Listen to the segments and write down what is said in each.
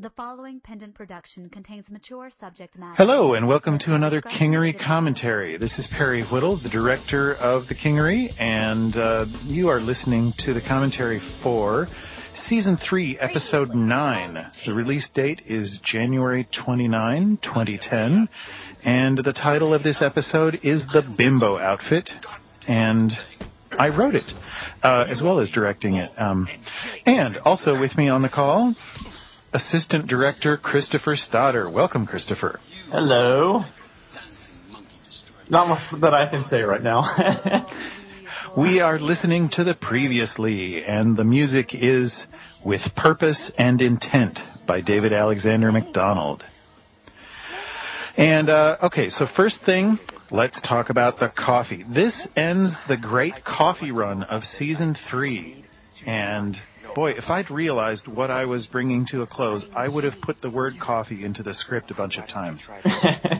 The following pendant production contains mature subject matter. Hello, and welcome to another Kingery commentary. This is Perry Whittle, the director of the Kingery, and uh, you are listening to the commentary for Season 3, Episode 9. The release date is January 29, 2010, and the title of this episode is The Bimbo Outfit, and I wrote it, uh, as well as directing it. Um, and also with me on the call, Assistant Director Christopher Stadther. Welcome, Christopher. Hello. Not much that I can say right now. we are listening to the previously, and the music is With Purpose and Intent by David Alexander McDonald. And, uh, okay, so first thing, let's talk about the coffee. This ends the great coffee run of season three. And boy, if I'd realized what I was bringing to a close, I would have put the word coffee into the script a bunch of times.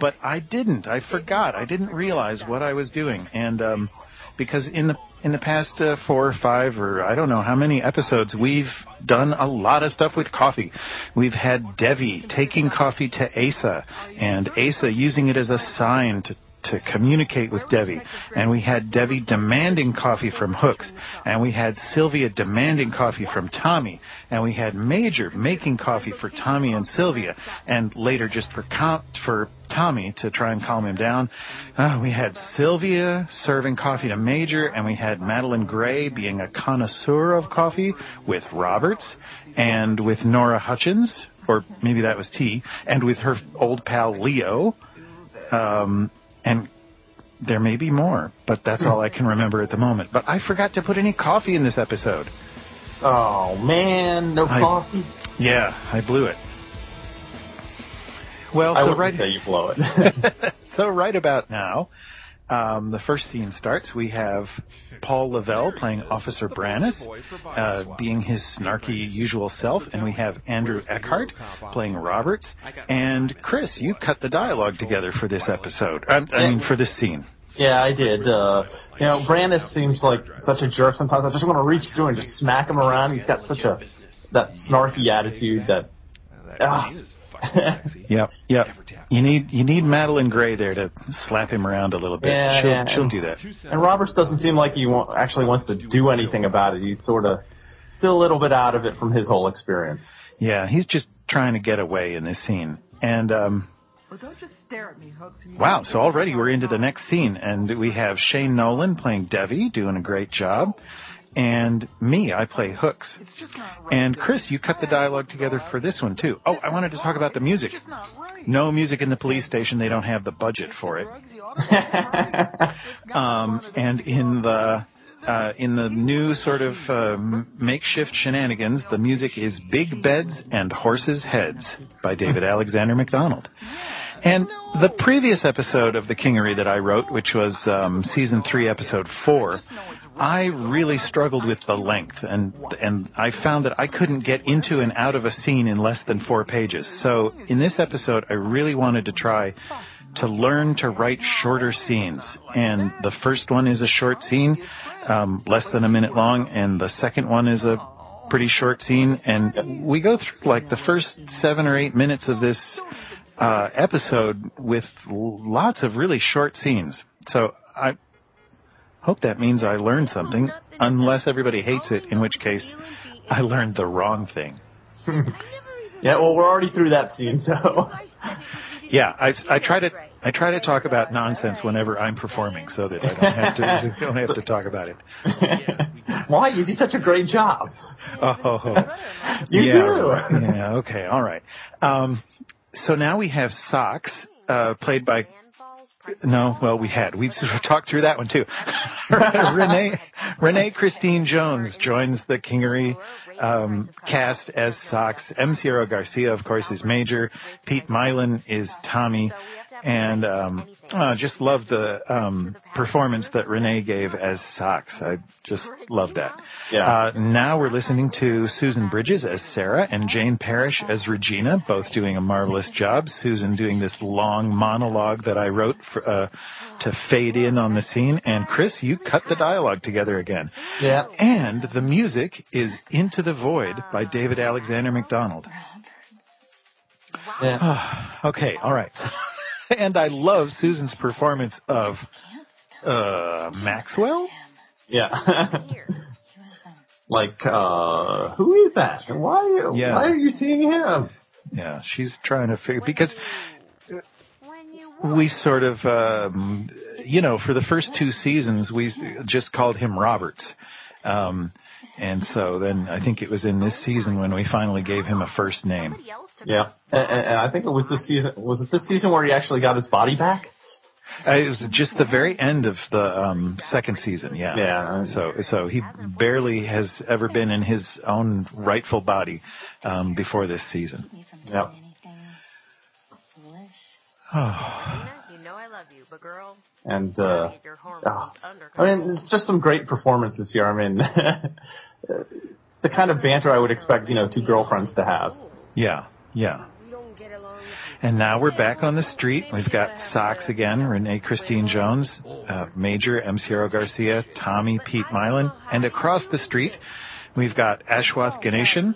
but I didn't. I forgot. I didn't realize what I was doing. And, um, because in the in the past uh, four or five or I don't know how many episodes we've done a lot of stuff with coffee. We've had Devi taking coffee to Asa and Asa using it as a sign to to communicate with Devi. And we had Devi demanding coffee from Hooks. And we had Sylvia demanding coffee from Tommy. And we had Major making coffee for Tommy and Sylvia. And later just for, com- for Tommy to try and calm him down. Uh, we had Sylvia serving coffee to Major. And we had Madeline Gray being a connoisseur of coffee with Roberts. And with Nora Hutchins, or maybe that was T, and with her old pal Leo. Um, and there may be more, but that's all I can remember at the moment. But I forgot to put any coffee in this episode. Oh man, no I, coffee. Yeah, I blew it. Well, I so right, say you blow it. so right about now, um, the first scene starts. We have Paul Lavelle playing Officer Brannis, uh, being his snarky usual self, and we have Andrew Eckhart playing Roberts. And Chris, you cut the dialogue together for this episode. I, I mean, for this scene. Yeah, I did. Uh, you know, Brannis seems like such a jerk sometimes. I just want to reach through and just smack him around. He's got such a that snarky attitude that. Ah. yep, yep. You need you need Madeline Gray there to slap him around a little bit. Yeah, she'll, yeah, she'll and, do that. And Roberts doesn't seem like he wa- actually wants to do anything about it. He's sort of still a little bit out of it from his whole experience. Yeah, he's just trying to get away in this scene. And um Wow, so already we're into the next scene and we have Shane Nolan playing Devi doing a great job and me, I play hooks. And Chris, you cut the dialogue together for this one too. Oh, I wanted to talk about the music. No music in the police station. They don't have the budget for it. um, and in the uh, in the new sort of uh, makeshift shenanigans, the music is Big Beds and Horses' Heads by David Alexander McDonald. And the previous episode of The Kingery that I wrote, which was um, season three, episode four, I really struggled with the length, and and I found that I couldn't get into and out of a scene in less than four pages. So in this episode, I really wanted to try to learn to write shorter scenes. And the first one is a short scene, um, less than a minute long, and the second one is a pretty short scene. And we go through like the first seven or eight minutes of this uh, episode with lots of really short scenes. So I hope that means I learned something, unless everybody hates it, in which case I learned the wrong thing. yeah, well, we're already through that scene, so. yeah, I, I try to I try to talk about nonsense whenever I'm performing, so that I don't have to don't have to talk about it. Why you do such a great job? Oh, you yeah, do. yeah. Okay. All right. Um, so now we have Socks, uh, played by. No, well, we had. We talked through that one too. Renee, Renee Christine Jones joins the Kingery um, cast as Socks. M. Garcia, of course, is Major. Pete Mylan is Tommy. And um, uh, just love the um, performance that Renee gave as Socks. I just love that. Yeah. Uh, now we're listening to Susan Bridges as Sarah and Jane Parrish as Regina, both doing a marvelous job. Susan doing this long monologue that I wrote for, uh, to fade in on the scene. And Chris, you cut the dialogue together again. Yeah. And the music is Into the Void by David Alexander McDonald. Yeah. okay, all right. and I love Susan's performance of uh Maxwell. Yeah. like, uh, who is that? Why, Yeah. why are you seeing him? Yeah, she's trying to figure because we sort of, um, you know, for the first two seasons, we just called him Roberts. Um, and so then I think it was in this season when we finally gave him a first name. Yeah. And, and and I think it was this season, was it this season where he actually got his body back? Uh, it was just the very end of the um, second season, yeah. Yeah. So, so he barely has ever been in his own rightful body um, before this season. Yep. Oh, you know I love you, but girl, And, uh, oh, I mean, it's just some great performances here. I mean, the kind of banter I would expect, you know, two girlfriends to have. yeah, yeah. And now we're back on the street. We've got Socks again, Renee Christine Jones, uh, Major, M. Ciro Garcia, Tommy, Pete Milan. And across the street, we've got Ashwath Ganeshan,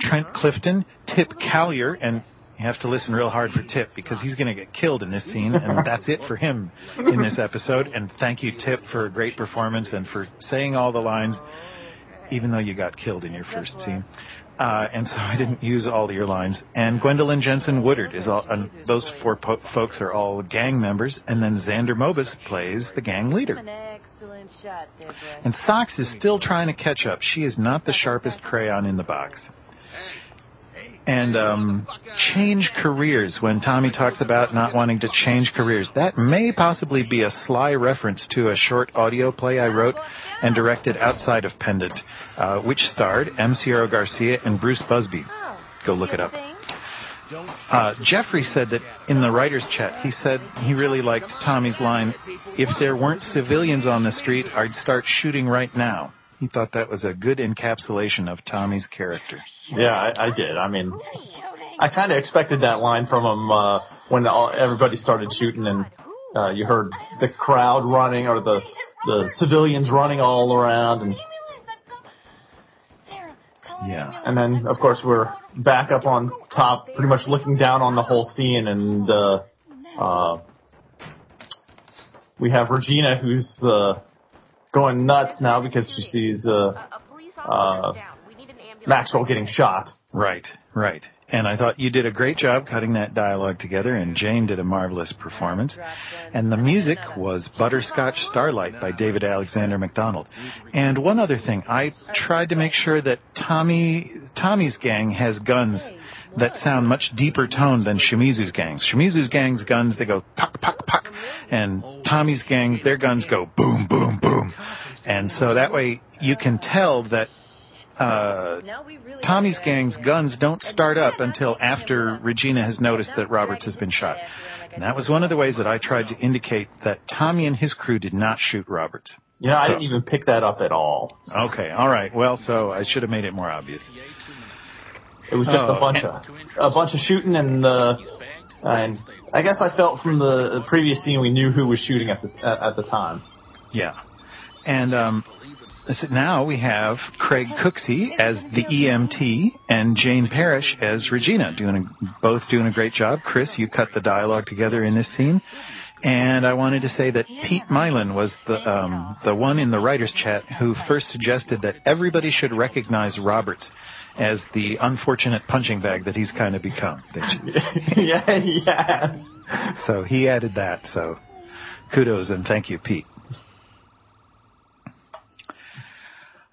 Trent Clifton, Tip Callier, and you have to listen real hard for Tip because he's going to get killed in this scene, and that's it for him in this episode. And thank you, Tip, for a great performance and for saying all the lines, even though you got killed in your first scene. Uh, and so I didn't use all your lines. And Gwendolyn Jensen Woodard is all, and those four po- folks are all gang members. And then Xander Mobus plays the gang leader. excellent shot there, Brett. And Socks is still trying to catch up. She is not the sharpest crayon in the box. And um, change careers. When Tommy talks about not wanting to change careers, that may possibly be a sly reference to a short audio play I wrote and directed outside of Pendant, uh, which starred M. Ciro Garcia and Bruce Busby. Go look it up. Uh, Jeffrey said that in the writer's chat, he said he really liked Tommy's line, if there weren't civilians on the street, I'd start shooting right now. He thought that was a good encapsulation of Tommy's character. Yeah, I, I did. I mean, I kind of expected that line from him uh, when all, everybody started shooting and uh, you heard the crowd running or the the civilians running all around, and Yeah. and then of course we're back up on top, pretty much looking down on the whole scene, and uh, uh, we have Regina who's uh, going nuts now because she sees uh, Uh. Maxwell getting shot. Right, right. And I thought you did a great job cutting that dialogue together, and Jane did a marvelous performance. And the music was Butterscotch Starlight by David Alexander MacDonald. And one other thing, I tried to make sure that Tommy Tommy's gang has guns that sound much deeper toned than Shimizu's gangs. Shimizu's gangs guns they go puck puck puck, and Tommy's gangs their guns go boom boom boom. And so that way you can tell that uh, Tommy's gang's guns don't start up until after Regina has noticed that Roberts has been shot. And that was one of the ways that I tried to indicate that Tommy and his crew did not shoot Roberts. You know, I So- didn't even pick that up at all. Okay, all right. Well, so I should have made it more obvious. It was just Oh, a bunch of a bunch of shooting, and uh, and I guess I felt from the previous scene we knew who was shooting at the at, at the time. Yeah. And um, so now we have Craig Cooksey as the EMT and Jane Parrish as Regina, doing a, both doing a great job. Chris, you cut the dialogue together in this scene. And I wanted to say that Pete Mylan was the um, the one in the writers' chat who first suggested that everybody should recognize Roberts as the unfortunate punching bag that he's kind of become. yeah, yeah. So he added that. So kudos and thank you, Pete.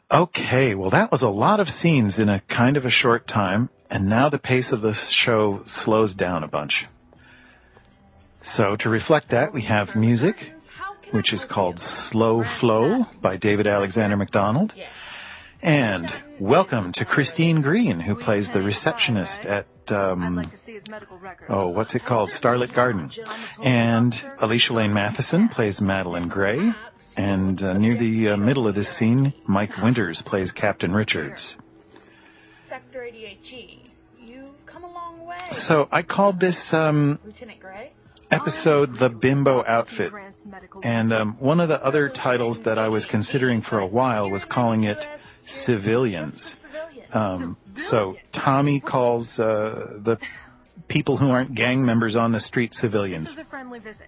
Okay, well that was a lot of scenes in a kind of a short time, and now the pace of the show slows down a bunch. So to reflect that, we have music, which is called Slow Flow by David Alexander MacDonald. And welcome to Christine Green, who plays the receptionist at um, oh, what's it called? Starlit Garden. And Alicia Lane Matheson plays Madeline Gray. And uh, near the uh, middle of this scene, Mike Winters plays Captain Richards. Sector 88G. You've come a long way. So I called this um, episode The Bimbo Outfit. And um, one of the other titles that I was considering for a while was calling it Civilians. Um, so Tommy calls uh, the people who aren't gang members on the street civilians. This is a friendly visit.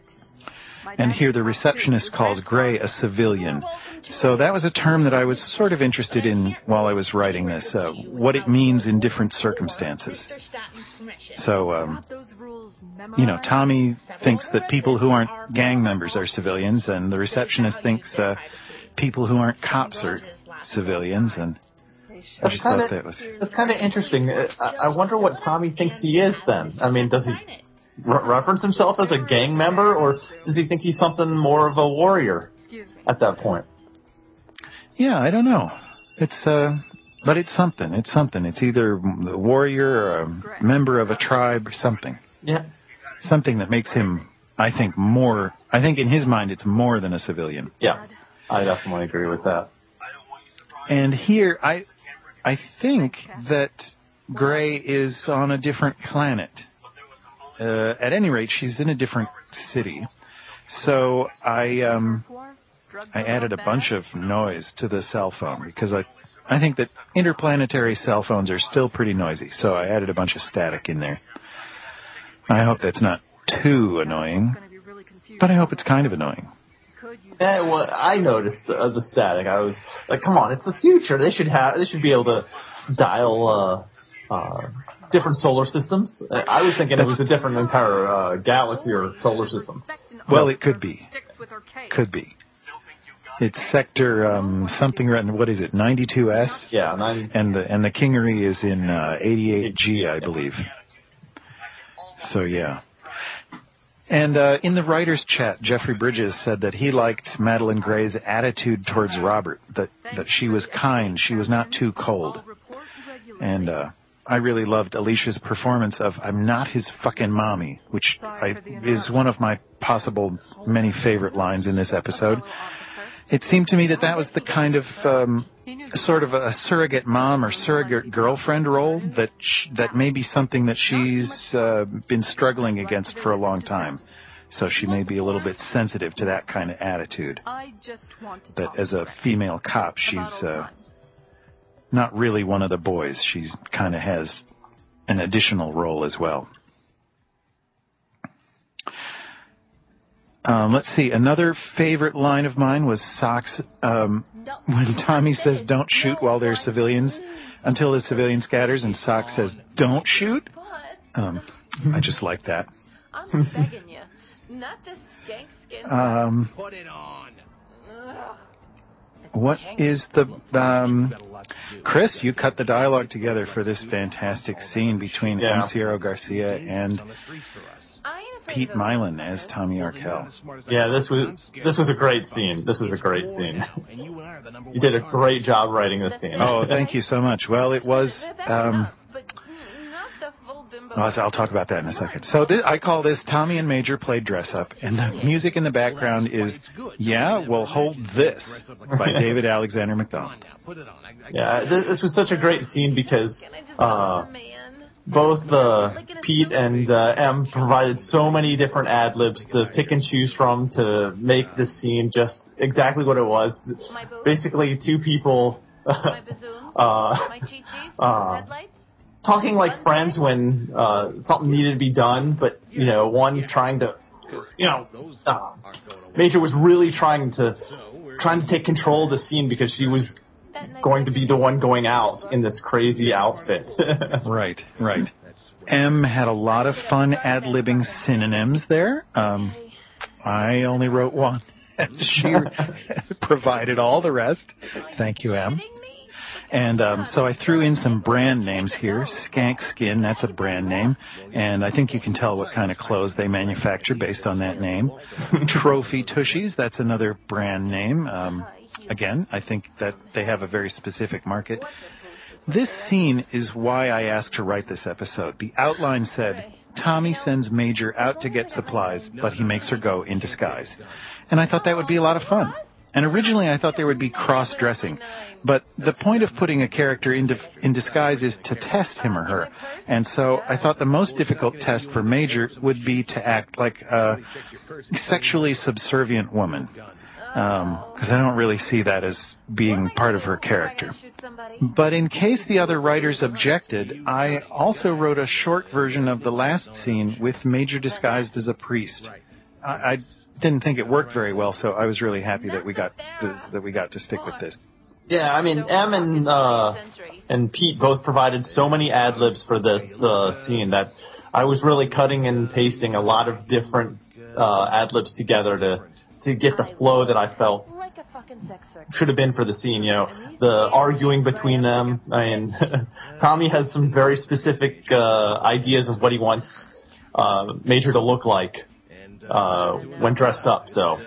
My And here the receptionist calls Gray a civilian. So that was a term that I was sort of interested in while I was writing this, uh, what it means in different circumstances. Mr. Statton's permission. So, um, Got those rules you know. Tommy thinks that people who aren't gang members are civilians, and the receptionist thinks uh, people who aren't cops are civilians, and I That's just kind of that's kind of interesting. Uh, I, I wonder what Tommy thinks he is then. I mean, does he re- reference himself as a gang member, or does he think he's something more of a warrior at that point? Yeah, I don't know. It's uh, but it's something. It's something. It's either a warrior or a member of a tribe or something. Yeah. Something that makes him, I think, more. I think in his mind, it's more than a civilian. Yeah, I definitely agree with that. And here, I, I think that Gray is on a different planet. Uh, at any rate, she's in a different city. So I, um, I added a bunch of noise to the cell phone because I, I think that interplanetary cell phones are still pretty noisy. So I added a bunch of static in there. I hope that's not too annoying, but I hope it's kind of annoying. Yeah, well, I noticed uh, the static. I was like, "Come on, it's the future. They should have. They should be able to dial uh, uh, different solar systems." Uh, I was thinking it was a different entire uh, galaxy or solar system. Well, it could be. Could be. It's sector um, something. What is it? 92S. Yeah, nine. And the and the Kingery is in uh, 88G, I believe. So yeah. And uh, in the writers' chat, Jeffrey Bridges said that he liked Madeline Gray's attitude towards Robert. That that she was kind. She was not too cold. And uh, I really loved Alicia's performance of "I'm not his fucking mommy," which I, is one of my possible many favorite lines in this episode. It seemed to me that that was the kind of um, sort of a surrogate mom or surrogate girlfriend role that sh- that may be something that she's uh, been struggling against for a long time. So she may be a little bit sensitive to that kind of attitude. Talk as a female cop, she's uh, not really one of the boys. She's kind of has an additional role as well. Um, let's see. Another favorite line of mine was Socks um, when Tommy says, "Don't shoot while there's civilians," until the civilian scatters, and Socks says, "Don't shoot." Um, I just like that. I'm begging you, not this skank skin. Um, Put it on. What is the um, Chris? You cut the dialogue together for this fantastic scene between Yeah. M. Garcia and On the streets for us. I ain't afraid Pete of a Mylan as Tommy Well, then you're Arkell. not as smart as I Yeah, this was this was a great scene. This was a great scene. you and I are the number You did a great job writing this scene. Oh, thank you so much. Well, it was. Um, enough, but not the full bimbo. Well, I'll talk about that in a second. So thi- I call this Tommy and Major play dress up, and the music in the background is "Yeah, well, hold this" by David Alexander McDonald. on now, put it on. I, I Yeah, this, this was such a great scene because Can I just uh, be a man? Both uh, Pete and uh, M provided so many different ad libs to pick and choose from to make this scene just exactly what it was. Basically, two people uh, uh, talking like friends when uh, something needed to be done, but you know, one trying to, you know, uh, Major was really trying to trying to take control of the scene because she was going to be the one going out in this crazy outfit. Right, right. M had a lot of fun ad libbing synonyms there. Um, I only wrote one. she provided all the rest. Thank you, M. And um, so I threw in some brand names here. Skank Skin, that's a brand name. And I think you can tell what kind of clothes they manufacture based on that name. Trophy Tushies, that's another brand name. Um, again, I think that they have a very specific market. This scene is why I asked to write this episode. The outline said, Tommy sends Major out to get supplies, but he makes her go in disguise. And I thought that would be a lot of fun. And originally I thought there would be cross-dressing. But the point of putting a character in, in disguise is to test him or her. And so I thought the most difficult test for Major would be to act like a sexually subservient woman. Because I don't really see that as being part of her character. But in case the other writers objected, I also wrote a short version of the last scene with Major disguised as a priest. I, I didn't think it worked very well, so I was really happy that we got this, that we got to stick with this. Yeah, I mean, M and uh, and Pete both provided so many ad libs for this uh, scene that I was really cutting and pasting a lot of different uh, ad libs together to to get the flow that I felt should have been for the scene. You know, the arguing between them. I mean, Tommy has some very specific uh, ideas of what he wants uh, Major to look like uh, when dressed up. So.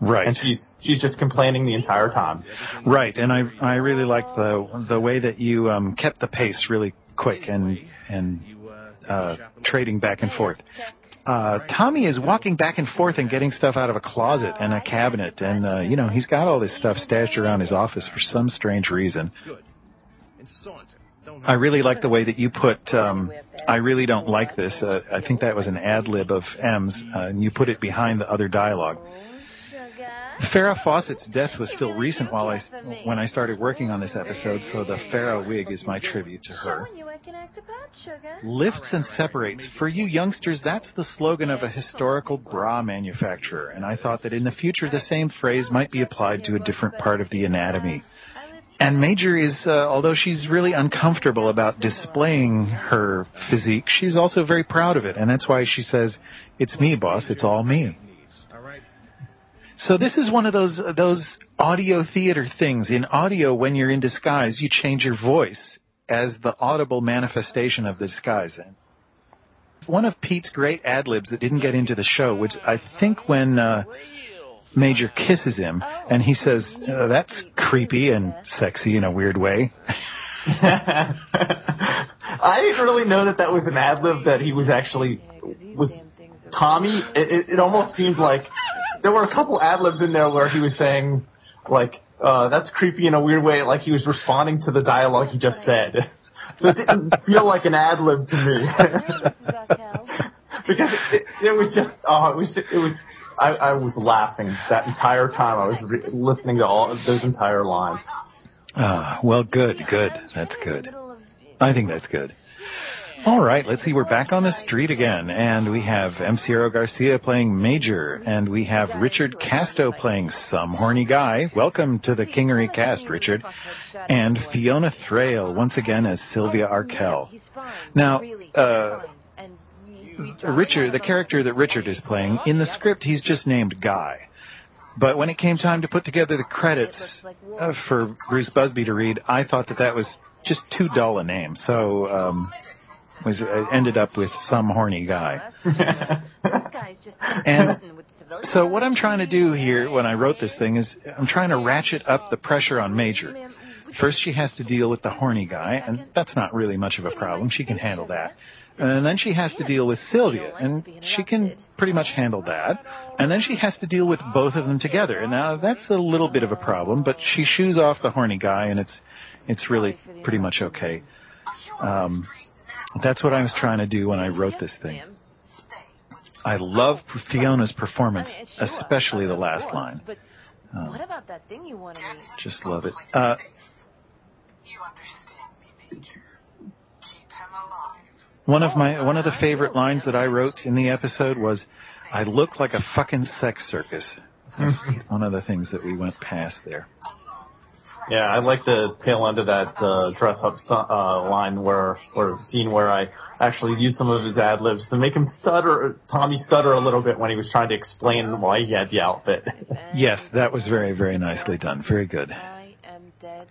Right. And she's she's just complaining the entire time. Right, and I I really liked the the way that you um, kept the pace really quick and and uh, trading back and forth. Uh, Tommy is walking back and forth and getting stuff out of a closet and a cabinet, and uh, you know he's got all this stuff stashed around his office for some strange reason. I really like the way that you put. Um, I really don't like this. Uh, I think that was an ad lib of M's, uh, and you put it behind the other dialogue. Farrah Fawcett's death was still recent while I, when I started working on this episode, so the Farrah wig is my tribute to her. Lifts and separates. For you youngsters, that's the slogan of a historical bra manufacturer, and I thought that in the future the same phrase might be applied to a different part of the anatomy. And Major is, uh, although she's really uncomfortable about displaying her physique, she's also very proud of it, and that's why she says, "It's me, boss. It's all me." So this is one of those those audio theater things. In audio, when you're in disguise, you change your voice as the audible manifestation of the disguise. One of Pete's great ad libs that didn't get into the show, which I think when uh, Major kisses him and he says, uh, "That's creepy and sexy in a weird way." I didn't really know that that was an ad lib that he was actually was Tommy. It, it, it almost seemed like there were a couple ad libs in there where he was saying like uh, that's creepy in a weird way, like he was responding to the dialogue he just said. So it didn't feel like an ad lib to me because it, it, it was just oh it was just, it was I, I was laughing that entire time I was re- listening to all those entire lines. Ah, well, good, good. That's good. I think that's good. All right, let's see. We're back on the street again, and we have M. Ciro Garcia playing Major, and we have Richard Casto playing some horny guy. Welcome to the Kingery cast, Richard. And Fiona Thraille, once again as Sylvia Arkell. Now, uh, Richard, the character that Richard is playing, in the script he's just named Guy. But when it came time to put together the credits uh, for Bruce Busby to read, I thought that that was just too dull a name. So, um, was uh, ended up with some horny guy. and so what I'm trying to do here when I wrote this thing is I'm trying to ratchet up the pressure on Major. First she has to deal with the horny guy, and that's not really much of a problem. She can handle that. And then she has to deal with Sylvia, and she can pretty much handle that. And then she has to deal with both of them together. And now that's a little bit of a problem, but she shoos off the horny guy, and it's it's really pretty much okay. Um, that's what I was trying to do when I wrote this thing. I love Fiona's performance, especially the last line. Um, What about that thing you wanted me? just love it. Uh, one of my one of the favorite lines that I wrote in the episode was, "I look like a fucking sex circus." That's one of the things that we went past there. Yeah, I like the tail end of that uh, dress up uh, line where or scene where I actually used some of his ad libs to make him stutter, Tommy stutter a little bit when he was trying to explain why he had the outfit. Yes, that was very very nicely done. Very good. I am dead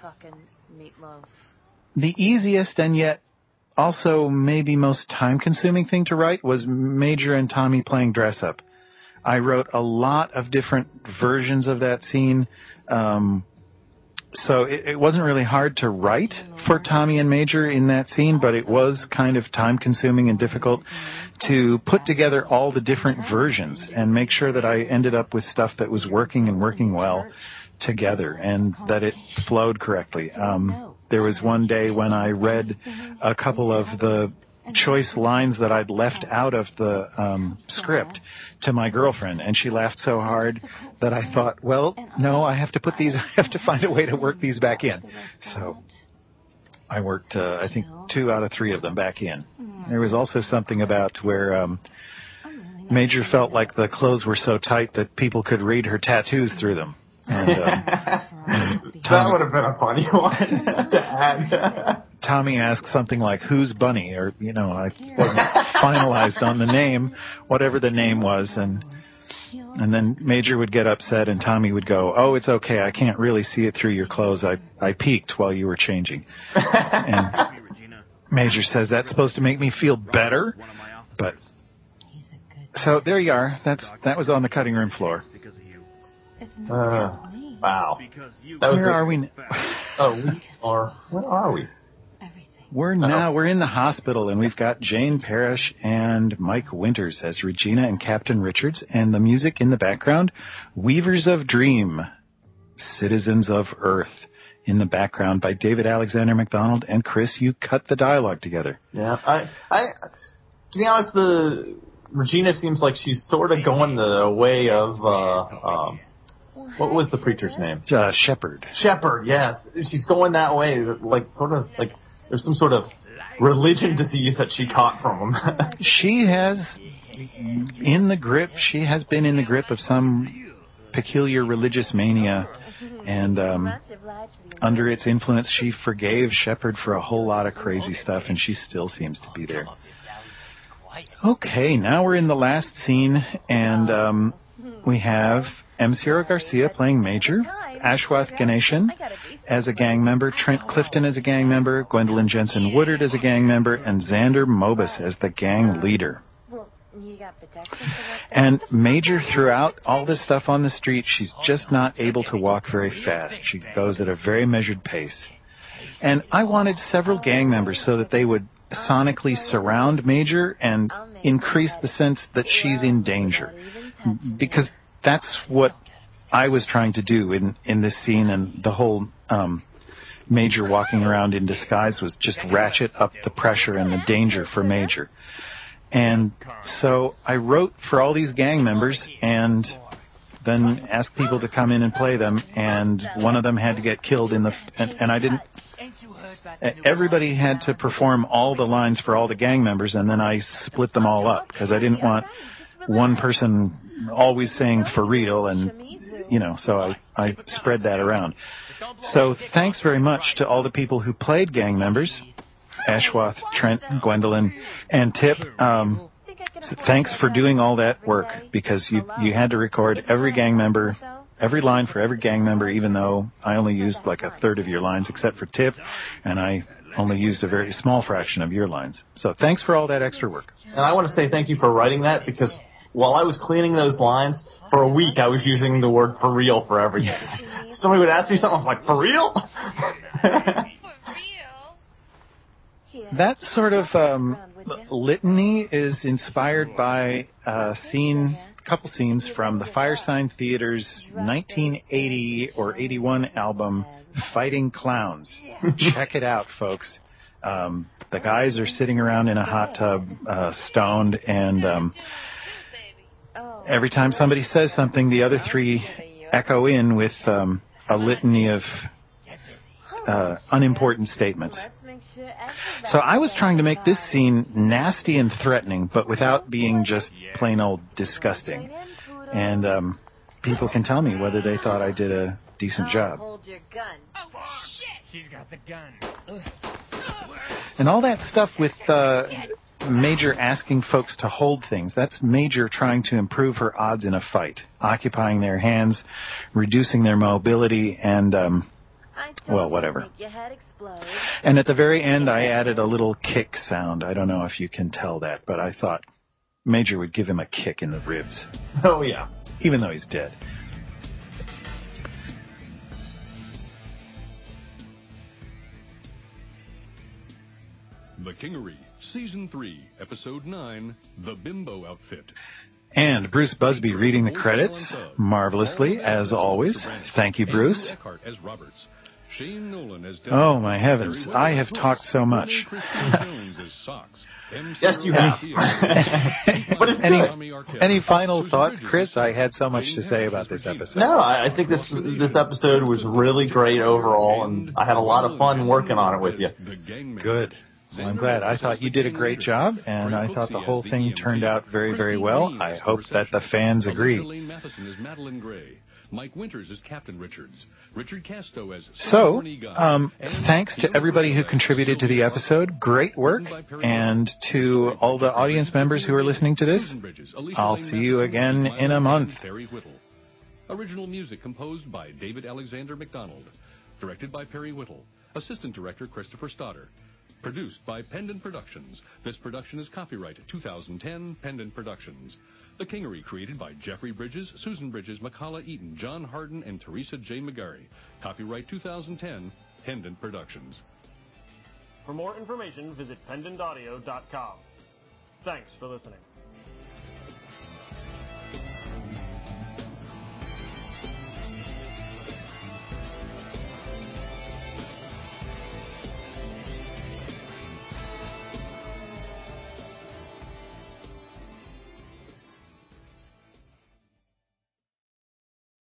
fucking meatloaf. The easiest and yet also maybe most time consuming thing to write was Major and Tommy playing dress up. I wrote a lot of different versions of that scene. Um, so it, it wasn't really hard to write for Tommy and Major in that scene, but it was kind of time consuming and difficult to put together all the different versions and make sure that I ended up with stuff that was working and working well together and that it flowed correctly. Um, there was one day when I read a couple of the choice lines that I'd left out of the um, script to my girlfriend, and she laughed so hard that I thought, well, no, I have to put these, I have to find a way to work these back in. So I worked, uh, I think, two out of three of them back in. There was also something about where um, Major felt like the clothes were so tight that people could read her tattoos through them. And, um, that would have been a funny one to add. Tommy asked something like, "Who's Bunny?" or you know, I wasn't finalized on the name, whatever the name was, and and then Major would get upset, and Tommy would go, "Oh, it's okay. I can't really see it through your clothes. I I peeked while you were changing." And Major says that's supposed to make me feel better, but so there you are. That's that was on the cutting room floor. Uh, wow. That was Where the- are we? n- Oh, we are. Where are we? We're now we're in the hospital and we've got Jane Parrish and Mike Winters as Regina and Captain Richards and the music in the background, Weavers of Dream, Citizens of Earth in the background by David Alexander McDonald and Chris. You cut the dialogue together. Yeah, I, I, to be honest, the Regina seems like she's sort of going the way of, uh, um, what was the preacher's name? Uh, Shepherd. Shepherd. Yes, she's going that way, like sort of like there's some sort of religion disease that she caught from him. She has in the grip. She has been in the grip of some peculiar religious mania, and um, under its influence, she forgave Shepard for a whole lot of crazy stuff, and she still seems to be there. Okay, now we're in the last scene, and um, we have M. Sierra Garcia playing Major, Ashwath Ganeshan as a gang member, Trent Clifton as a gang member, Gwendolyn Jensen Woodard as a gang member, and Xander Mobus as the gang leader. And Major, throughout all this stuff on the street, she's just not able to walk very fast. She goes at a very measured pace. And I wanted several gang members so that they would sonically surround Major and increase the sense that she's in danger. Because that's what I was trying to do in, in this scene, and the whole um, Major walking around in disguise was just ratchet up the pressure and the danger for Major. And so I wrote for all these gang members and then asked people to come in and play them and one of them had to get killed in the and, and I didn't everybody had to perform all the lines for all the gang members and then I split them all up because I didn't want one person always saying for real and you know so I I spread that around. So thanks very much to all the people who played gang members. Ashwath, Trent, Gwendolyn, and Tip. Um, s- thanks for doing all that work because you you had to record every gang member, every line for every gang member, even though I only used like a third of your lines, except for Tip, and I only used a very small fraction of your lines. So thanks for all that extra work. and I want to say thank you for writing that because while I was cleaning those lines for a week, I was using the word for real for everything. Somebody would ask me something, I'm like, for real? That sort of um, litany is inspired by a scene, a couple scenes from the Firesign Theater's 1980 or 81 album, Fighting Clowns. Check it out, folks. Um, the guys are sitting around in a hot tub, uh, stoned, and um, every time somebody says something, the other three echo in with um, a litany of uh, unimportant statements. So I was trying to make this scene nasty and threatening, but without being just plain old disgusting. And um, people can tell me whether they thought I did a decent job. Hold your gun. She's got the gun. And all that stuff with uh, Major asking folks to hold things, that's Major trying to improve her odds in a fight, occupying their hands, reducing their mobility, and um, Well, whatever. Make your head explode. And at the very end, I added a little kick sound. I don't know if you can tell that, but I thought Major would give him a kick in the ribs, oh yeah. even though he's dead. The Kingery, Season 3, Episode 9, The Bimbo Outfit. And Bruce Busby reading the credits marvelously, as always. Thank you, Bruce. Andrew Eckhart as Roberts. Shane Nolan as Oh, my heavens. I have talked so much. Renee Christine Jones as Socks, M. Yes, you have. But it's Any- good. Tommy Any final thoughts, Chris? I had so much to say about this episode. No, I I think this this episode was really great overall, and I had a lot of fun working on it with you. Good. Well, I'm glad. I thought you did a great job, and I thought the whole thing turned out very, very well. I hope that the fans agree. Elaine Matheson as Madeline Gray. Mike Winters as Captain Richards. Richard Casto as So, um, thanks to everybody who contributed to the episode. Great work. And to all the audience members who are listening to this, Susan Bridges, Alicia I'll see you again in a month. Original music composed by David Alexander McDonald. Directed by Perry Whittle. Assistant director Christopher Stadther. Produced by Pendant Productions. This production is copyright 2010 Pendant Productions. The Kingery created by Jeffrey Bridges, Susan Bridges, McCullough Eaton, John Harden, and Teresa J. McGarry. Copyright 2010 Pendant Productions. For more information, visit pendantaudio.com. Thanks for listening.